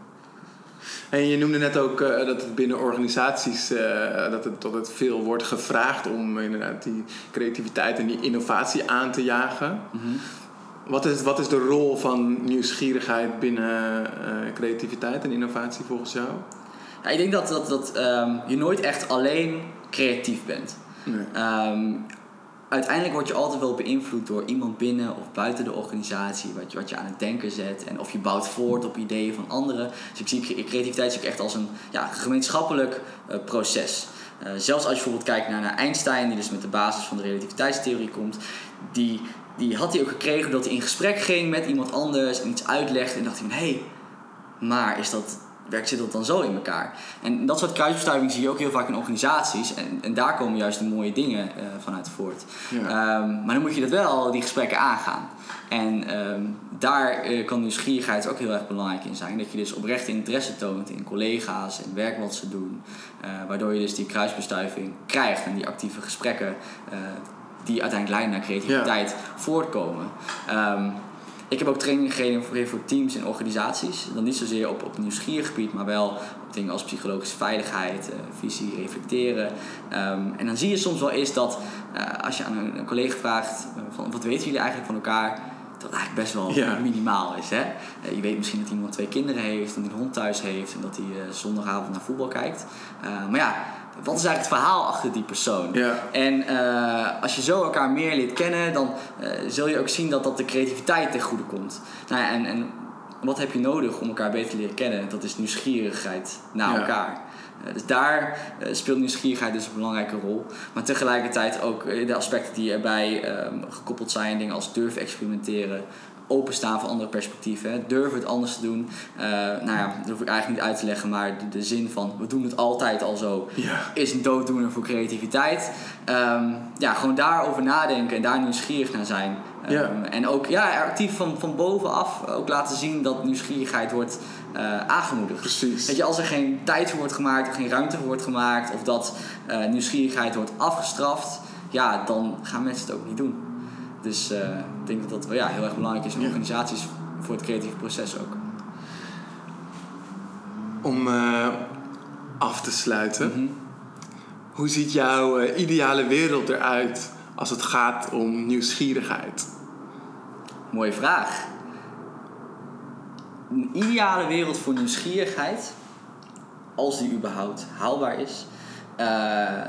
En je noemde net ook eh, dat het binnen organisaties eh, dat, het, dat het veel wordt gevraagd om inderdaad die creativiteit en die innovatie aan te jagen. Wat is, wat is de rol van nieuwsgierigheid binnen eh, creativiteit en innovatie volgens jou? Ja, ik denk dat, dat, dat ehm, je nooit echt alleen creatief bent. Nee. Ehm, uiteindelijk word je altijd wel beïnvloed door iemand binnen of buiten de organisatie, wat je, wat je aan het denken zet. En of je bouwt voort op ideeën van anderen. Dus ik zie cre- creativiteit zie echt als een ja, gemeenschappelijk eh, proces. Eh, zelfs als je bijvoorbeeld kijkt naar, naar Einstein, die dus met de basis van de relativiteitstheorie komt, die, die had hij ook gekregen dat hij in gesprek ging met iemand anders en iets uitlegde. En dacht hij van, hé, hey, maar is dat, werkt zit dat dan zo in elkaar? En dat soort kruisbestuiving zie je ook heel vaak in organisaties. En, en daar komen juist de mooie dingen eh, vanuit voort. Ja. Ehm, maar dan moet je dat wel, die gesprekken aangaan. En ehm, daar eh, kan nieuwsgierigheid ook heel erg belangrijk in zijn. Dat je dus oprecht interesse toont in collega's en werk wat ze doen. Eh, waardoor je dus die kruisbestuiving krijgt en die actieve gesprekken die uiteindelijk leiden naar creativiteit voortkomen. Ehm, ik heb ook training gegeven voor, teams en organisaties. Dan niet zozeer op, op nieuwsgierig gebied, maar wel op dingen als psychologische veiligheid, eh, visie, reflecteren. Ehm, en dan zie je soms wel eens dat eh, als je aan een, een collega vraagt eh, van wat weten jullie eigenlijk van elkaar, dat eigenlijk best wel Ja. minimaal is. Hè? Je weet misschien dat iemand twee kinderen heeft, dat hij een hond thuis heeft en dat hij zondagavond naar voetbal kijkt. Maar ja, wat is eigenlijk het verhaal achter die persoon? Ja. En eh, als je zo elkaar meer leert kennen, dan eh, zul je ook zien dat dat de creativiteit ten goede komt. Nou ja, en, en wat heb je nodig om elkaar beter te leren kennen? Dat is nieuwsgierigheid naar elkaar. Eh, dus daar speelt nieuwsgierigheid dus een belangrijke rol. Maar tegelijkertijd ook de aspecten die erbij ehm, gekoppeld zijn. Dingen als durven experimenteren. Openstaan voor andere perspectieven. Durven het anders te doen. Eh, nou ja, dat hoef ik eigenlijk niet uit te leggen. Maar de, de zin van we doen het altijd al zo is een dooddoener voor creativiteit. Ehm, ja, gewoon daarover nadenken en daar nieuwsgierig naar zijn. Ja. En ook ja, actief van, van bovenaf ook laten zien dat nieuwsgierigheid wordt eh, aangemoedigd. Precies. Weet je, als er geen tijd voor wordt gemaakt of geen ruimte voor wordt gemaakt of dat eh, nieuwsgierigheid wordt afgestraft, ja, dan gaan mensen het ook niet doen. Dus eh, ik denk dat dat wel ja, heel erg belangrijk is in Ja. organisaties voor het creatieve proces ook. Om eh, af te sluiten, Mhm. hoe ziet jouw eh, ideale wereld eruit als het gaat om nieuwsgierigheid? Mooie vraag. Een ideale wereld voor nieuwsgierigheid, als die überhaupt haalbaar is, eh,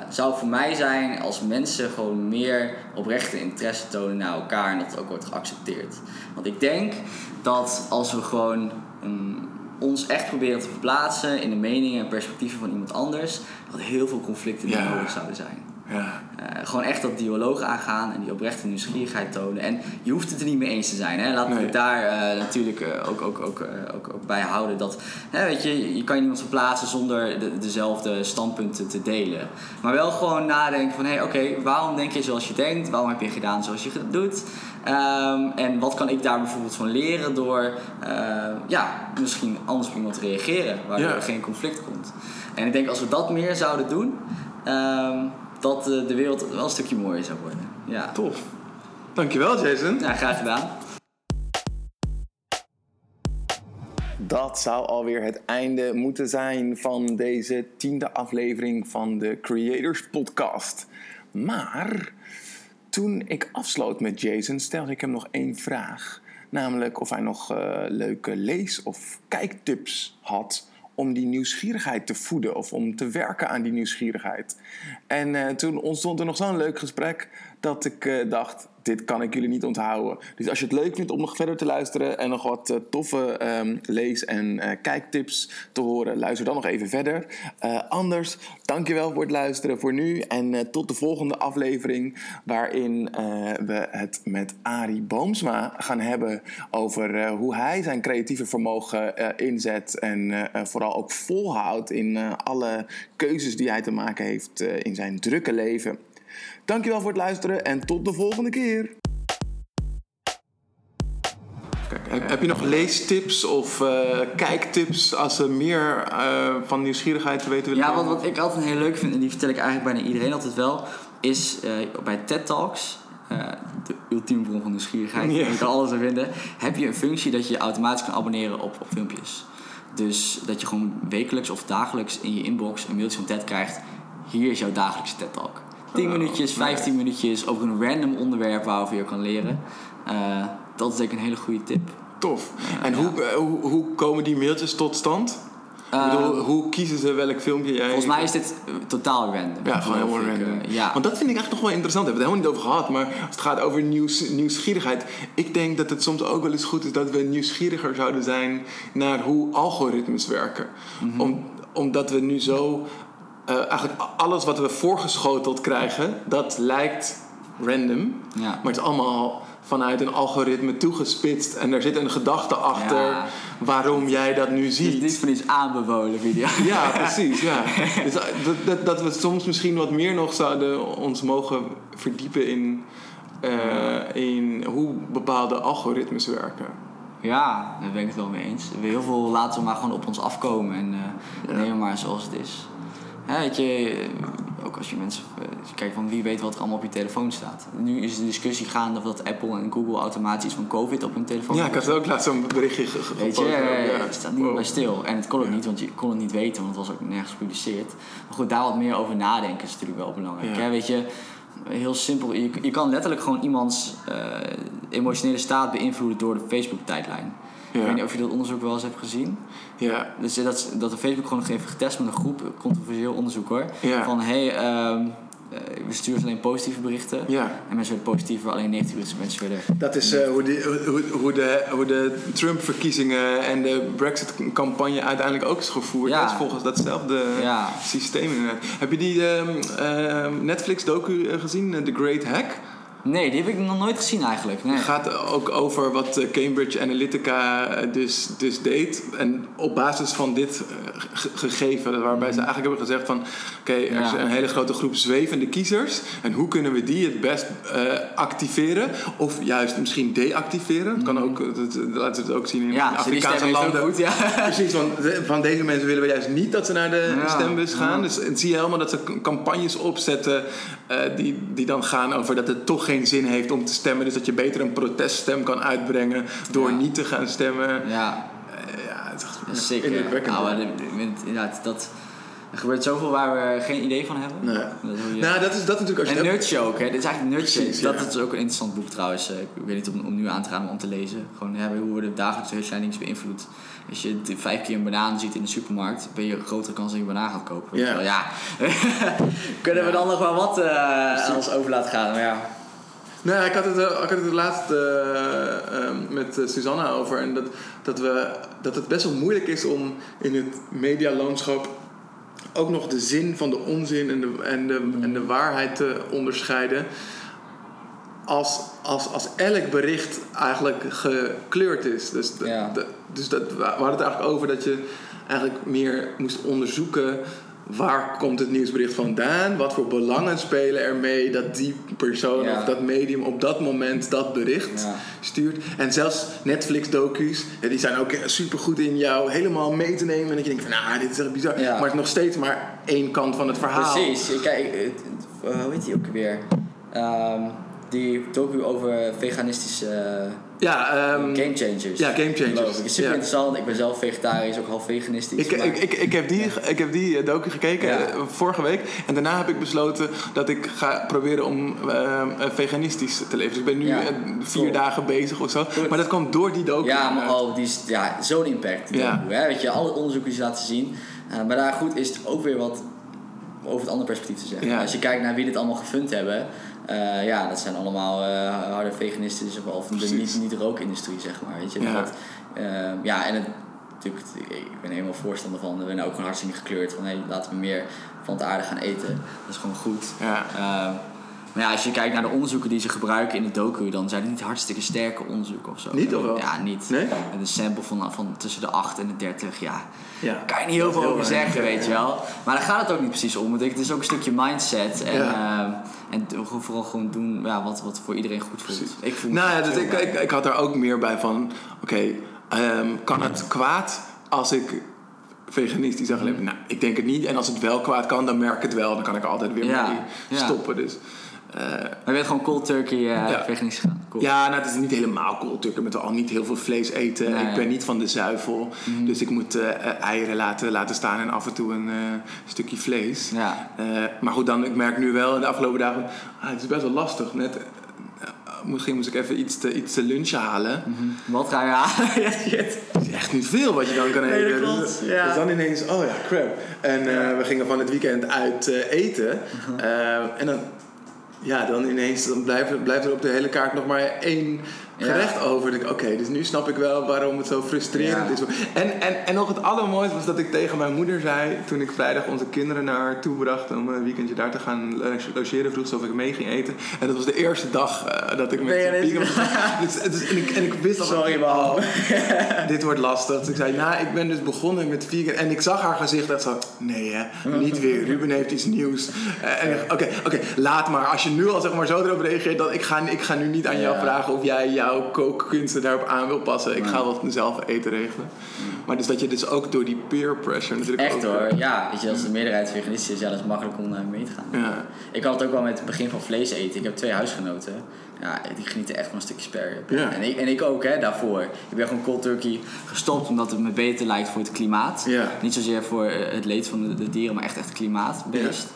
zou voor mij zijn als mensen gewoon meer oprechte interesse tonen naar elkaar en dat het ook wordt geaccepteerd. Want ik denk dat als we gewoon mm, ons echt proberen te verplaatsen in de meningen en perspectieven van iemand anders, dat heel veel conflicten niet Ja. nodig zouden zijn. Ja. Eh, gewoon echt dat dialoog aangaan en die oprechte nieuwsgierigheid tonen. En je hoeft het er niet mee eens te zijn. Hè? Laten we Nee. daar eh, natuurlijk eh, ook, ook, ook, eh, ook, ook bij houden. Dat, hè, weet je, je kan je niemand verplaatsen zonder de, dezelfde standpunten te delen. Maar wel gewoon nadenken van... Hé, oké, waarom denk je zoals je denkt? Waarom heb je gedaan zoals je het doet? Ehm, en wat kan ik daar bijvoorbeeld van leren door... eh, ja, misschien anders op iemand te reageren. Waardoor Ja. er geen conflict komt. En ik denk als we dat meer zouden doen... ehm, dat eh, de wereld wel een stukje mooier zou worden. Ja, Tof. Dankjewel, Jason. ja graag gedaan. Dat zou alweer het einde moeten zijn van deze tiende aflevering van de Creators Podcast. Maar toen ik afsloot met Jason, stelde ik hem nog één vraag. Namelijk of hij nog eh, leuke lees- of kijktips had om die nieuwsgierigheid te voeden of om te werken aan die nieuwsgierigheid. En eh, toen ontstond er nog zo'n leuk gesprek dat ik eh, dacht, dit kan ik jullie niet onthouden. Dus als je het leuk vindt om nog verder te luisteren en nog wat eh, toffe ehm, lees- en eh, kijktips te horen, luister dan nog even verder. Eh, anders, dankjewel voor het luisteren voor nu en tot de volgende aflevering waarin we het met Arie Boomsma gaan hebben over hoe hij zijn creatieve vermogen inzet en vooral ook volhoudt in alle keuzes die hij te maken heeft in zijn drukke leven. Dankjewel voor het luisteren en tot de volgende keer. Kijk, heb, je nog leestips of eh, kijktips als ze meer eh, van nieuwsgierigheid te weten willen Ja, wat, wat ik altijd heel leuk vind, en die vertel ik eigenlijk bijna iedereen altijd wel, is eh, bij TED Talks, eh, de ultieme bron van nieuwsgierigheid, je kan alles er vinden, heb je een functie dat je je automatisch kan abonneren op, op filmpjes. Dus dat je gewoon wekelijks of dagelijks in je inbox een mailtje van TED krijgt. Hier is jouw dagelijkse TED Talk. 10 Oh, minuutjes, 15 minuutjes over een random onderwerp waarover je kan leren. Eh, dat is denk ik een hele goede tip. Tof. En hoe, eh, hoe, hoe komen die mailtjes tot stand? bedoel, hoe kiezen ze welk filmpje jij... Volgens mij is dit eh, totaal random. Ja, gewoon helemaal random. Eh, ja. Want dat vind ik echt nog wel interessant. We hebben het helemaal niet over gehad. Maar als het gaat over nieuws, nieuwsgierigheid. Ik denk dat het soms ook wel eens goed is dat we nieuwsgieriger zouden zijn naar hoe algoritmes werken. Mhm. Om, omdat we nu zo. Eh, eigenlijk alles wat we voorgeschoteld krijgen, dat lijkt random. Ja. Maar het is allemaal vanuit een algoritme toegespitst. En er zit een gedachte achter Ja. waarom jij dat nu Het ziet. is niet van iets aanbevolen video. Ja, <laughs> precies. Ja. Dus dat, dat, dat we soms misschien wat meer nog zouden ons mogen verdiepen in, eh, in hoe bepaalde algoritmes werken. Ja, daar ben ik het wel mee eens. Heel veel laten we maar gewoon op ons afkomen en eh Ja. nemen maar zoals het is. Hè, weet je, eh, ook als je mensen eh, kijkt van wie weet wat er allemaal op je telefoon staat. Nu is de discussie gaande of dat Apple en Google automatisch iets van COVID op hun telefoon Ja, ik had ook laatst zo'n berichtje ge- ge- Weet je, eh, Ja. staat niet Wow. bij stil. En het kon ook niet, want je kon het niet weten, want het was ook nergens gepubliceerd. Maar goed, daar wat meer over nadenken is natuurlijk wel belangrijk. Ja. Hè? Weet je, heel simpel. Je, je kan letterlijk gewoon iemands emotionele staat beïnvloeden door de Facebook-tijdlijn. Ja. Ik weet niet of je dat onderzoek wel eens hebt gezien. Ja, Dus dat, dat de Facebook gewoon nog even getest met een groep, controversieel onderzoek hoor. Ja. Van hey, ehm, eh, we sturen alleen positieve berichten. ja. En mensen werden positiever, alleen negatieve mensen werden Dat is eh, hoe, die, hoe, hoe de, hoe de Trump-verkiezingen en de Brexit-campagne uiteindelijk ook is gevoerd. Ja. Dat is volgens datzelfde Ja. systeem inderdaad. Heb je die ehm, ehm, Netflix-docu eh, gezien, The Great Hack? Nee, die heb ik nog nooit gezien eigenlijk. Nee. Het gaat ook over wat eh, Cambridge Analytica eh, dus, dus deed. En op basis van dit eh, ge- gegeven, waarbij ze eigenlijk hebben gezegd van... Oké, er is Mhm. Ja. een hele grote groep zwevende kiezers. En hoe kunnen we die het best activeren? Of juist misschien deactiveren. Dat kan ook, dat, laten we het ook zien in Mhm. Ja, Afrikaanse die ook landen. goed, ja. <laughs> Precies, van, de- van deze mensen willen we juist niet dat ze naar de Ja, stembus gaan. Dus zie je helemaal dat ze campagnes opzetten die, die dan gaan over dat het toch geen zin heeft om te stemmen. Dus dat je beter een proteststem kan uitbrengen door Ja. niet te gaan stemmen. Ja, Eh, ja, het is zeker. Nou, maar de- met- inderdaad, dat, er gebeurt zoveel waar we geen idee van hebben. Nee. Dat is hoe je- Nou, dat is, dat natuurlijk als je en Nurture ook, hè. Dit is eigenlijk. Precies, dat ja. is ook een interessant boek trouwens. Eh, Ik weet niet om, om nu aan te raden om te lezen. Gewoon hè, hoe worden dagelijkse headlinings beïnvloed. Als je vijf keer een banaan ziet in de supermarkt, ben je een grotere kans dat je een banaan gaat kopen. Wel, ja. <laughs> Kunnen we dan nog wel wat eh als over laten gaan? Maar ja. Nou, ik had het, eh, ik had het laatst eh, eh, met eh, Susanna over. En dat, dat, we, dat het best wel moeilijk is om in het medialandschap ook nog de zin van de onzin en de, en de, en de waarheid te onderscheiden. Als, als, als elk bericht eigenlijk gekleurd is. Dus, de- Ja. de- dus dat, we hadden het eigenlijk over dat je eigenlijk meer moest onderzoeken. Waar komt het nieuwsbericht vandaan? Wat voor belangen spelen er mee dat die persoon Ja. of dat medium op dat moment dat bericht Ja. stuurt? En zelfs Netflix-docu's, die zijn ook super goed in jou helemaal mee te nemen. En dat je denkt van, nou, dit is echt bizar. Ja. Maar het is nog steeds maar één kant van het verhaal. Precies. Kijk, het- eh, hoe heet die ook weer? Ehm, die docu over veganistische eh, Ja, ehm, game changers. ja, game changers. Is super Ja. interessant. Ik ben zelf vegetarisch, ook half veganistisch. Ik, maar- ik, ik, ik heb die, ik heb die eh, docu gekeken Ja. eh, vorige week. En daarna heb ik besloten dat ik ga proberen om eh, eh, veganistisch te leven. Dus ik ben nu Ja. vier Cool. dagen bezig of zo. Goed. Maar dat kwam door die docu. Ja, maar oh, die is ja, zo'n impact. Ja. docu, hè? Weet je, alle onderzoeken die ze laten zien. Maar daar goed is het ook weer wat over het andere perspectief te zeggen. Als je kijkt naar wie dit allemaal gefund hebben. Eh, ja, dat zijn allemaal eh, harde veganisten. Dus of de Precies. niet, niet rookindustrie, zeg maar. Weet je? Ja. Dat, eh, ja, en het, natuurlijk, ik ben helemaal voorstander van. We zijn ook gewoon hartstikke gekleurd. Van hey, laten we meer van het aarde gaan eten. Dat is gewoon goed. Ja. Maar ja, als je kijkt naar de onderzoeken die ze gebruiken in de docu, dan zijn het niet hartstikke sterke onderzoeken of zo. Niet, of wel? Ja, niet. Nee? Met een sample van, van tussen de 8 en de 30, ja. Ja. Daar kan je niet heel veel over zeggen, weet je wel. Maar daar gaat het ook niet precies om. Want ik- het is ook een stukje mindset. En, Ja. eh, en vooral gewoon doen ja, wat, wat voor iedereen goed voelt. Precies. Ik voel Nou ja, dus ik, ik, ik had er ook meer bij van... Oké, ehm, kan het kwaad als ik veganistisch zou gaan leven? Nou, ik denk het niet. En als het wel kwaad kan, dan merk ik het wel. Dan kan ik altijd weer Ja, mee stoppen. Dus... eh, Maar je bent gewoon cold turkey eh Ja. veganistisch gegaan. Cool. Ja, nou, het is niet helemaal cool. Ik met al niet heel veel vlees eten. Nee. Ik ben niet van de zuivel. Dus ik moet eh, eieren laten, laten staan en af en toe een stukje vlees. Ja. Maar goed, dan, ik merk nu wel in de afgelopen dagen... Ah, het is best wel lastig. Net, misschien moest ik even iets te, iets te lunchen halen. Wat ga je halen? <laughs> ja, shit. Het is echt niet veel wat je dan kan Nee, eten. Dus, ja. dus dan ineens, oh ja, crap. En we gingen van het weekend uit eten. Mhm. En dan, ja, dan ineens dan blijft, blijft er op de hele kaart nog maar één. Gerecht over. Dan Oké, dus nu snap ik wel waarom het zo frustrerend Ja. is. En, en, en nog het allermooiste was dat ik tegen mijn moeder zei... toen ik vrijdag onze kinderen naar haar toe bracht... om een weekendje daar te gaan lo- logeren... vroeg ze of ik mee ging eten. En dat was de eerste dag eh, dat ik met gegaan. <laughs> Dus, dus- en, ik, en ik wist al... Sorry, man. oh, <laughs> dit wordt lastig. Dus ik zei, nou, ik ben dus begonnen met vegan. En ik zag haar gezicht echt zo, nee hè, niet weer. Ruben heeft iets nieuws. Eh, en oké, oké, laat maar. Als je nu al zeg maar zo erop reageert, dat ik ga, ik ga nu niet aan jou Ja. vragen of jij jouw kookkunsten daarop aan wil passen. Ik ga wel zelf eten regelen. Maar dus dat je dus ook door die peer pressure natuurlijk Echt ook... hoor, ja. Weet je, als de meerderheid veganistisch is, ja, dat is makkelijk om mee te gaan. Ja. Ik had het ook wel met het begin van vlees eten. Ik heb twee huisgenoten. Ja, die genieten echt van een stukje spare rib. Ja. En, ik, en ik ook, hè, daarvoor. Ik ben gewoon cold turkey gestopt omdat het me beter lijkt voor het klimaat. Ja. Niet zozeer voor eh, het leed van de, de dieren, maar echt echt klimaatbeest.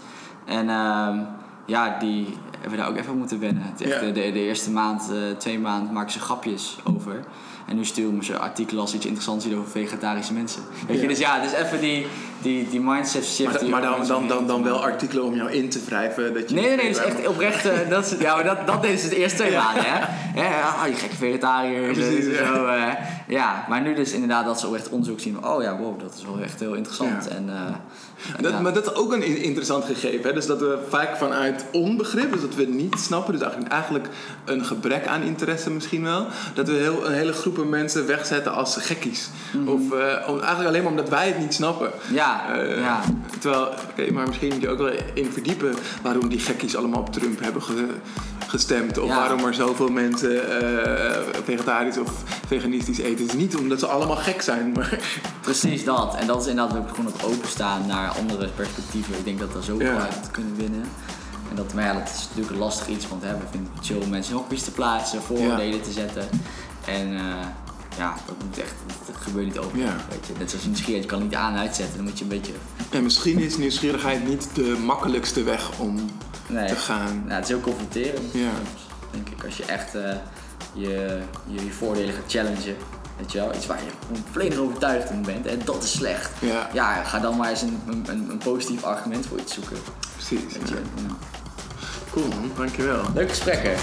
En ehm, ja, die hebben daar ook even moeten wennen. Het echt, Ja. de, de, eerste maand, eh, twee maanden maken ze grapjes over. En nu sturen ze artikelen als iets interessants zien over vegetarische mensen. Weet je, Ja. dus ja, het is even die, die, die mindset shift. Maar, die maar ook dan, dan, dan, dan wel artikelen om jou in te wrijven. Dat je Nee, nee, nee, het is echt oprecht. <laughs> dat is, ja, maar dat, dat deden ze de eerste twee Ja. maanden, hè? Ja, ja, oh, die gekke vegetariërs. Ja, precies, en ja. zo, eh, ja, maar nu dus inderdaad dat ze oprecht onderzoek zien. Oh ja, wow, dat is wel echt heel interessant. Ja. En, eh, Dat, ja. Maar dat is ook een in- interessant gegeven. Hè? Dus dat we vaak vanuit onbegrip, dus dat we het niet snappen, dus eigenlijk, een gebrek aan interesse misschien wel, dat we heel, een hele groepen mensen wegzetten als gekkies. Of eh, eigenlijk alleen maar omdat wij het niet snappen. Mhm. Ja, Eh, ja. Terwijl, oké, maar misschien moet je ook wel in verdiepen waarom die gekkies allemaal op Trump hebben ge- gestemd. Of Ja. waarom er zoveel mensen eh, vegetarisch of veganistisch eten. Het is niet omdat ze allemaal gek zijn, maar Precies dat. En dat is inderdaad ook gewoon het openstaan naar andere perspectieven. Ik denk dat daar zoveel Ja. uit kunnen winnen. En dat, maar ja, dat is natuurlijk een lastig iets, want hè, we vinden het chill om mensen in hokjes te plaatsen, vooroordelen te zetten. En eh, ja, dat moet echt, dat gebeurt niet over. Ja. Weet je. Net zoals nieuwsgierigheid, je kan niet aan en uitzetten, dan moet je een beetje... En misschien is nieuwsgierigheid niet de makkelijkste weg om Nee. te gaan. Nou, het is heel confronterend. Ja. Denk ik, als je echt eh, je, je, je voordelen gaat challengen. Weet je wel, iets waar je volledig overtuigd van bent en dat is slecht. Ja. Ja, ga dan maar eens een, een, een, positief argument voor iets zoeken. Precies. Weet je. Ja. Ja. Cool man, dankjewel. Leuk gesprek hè.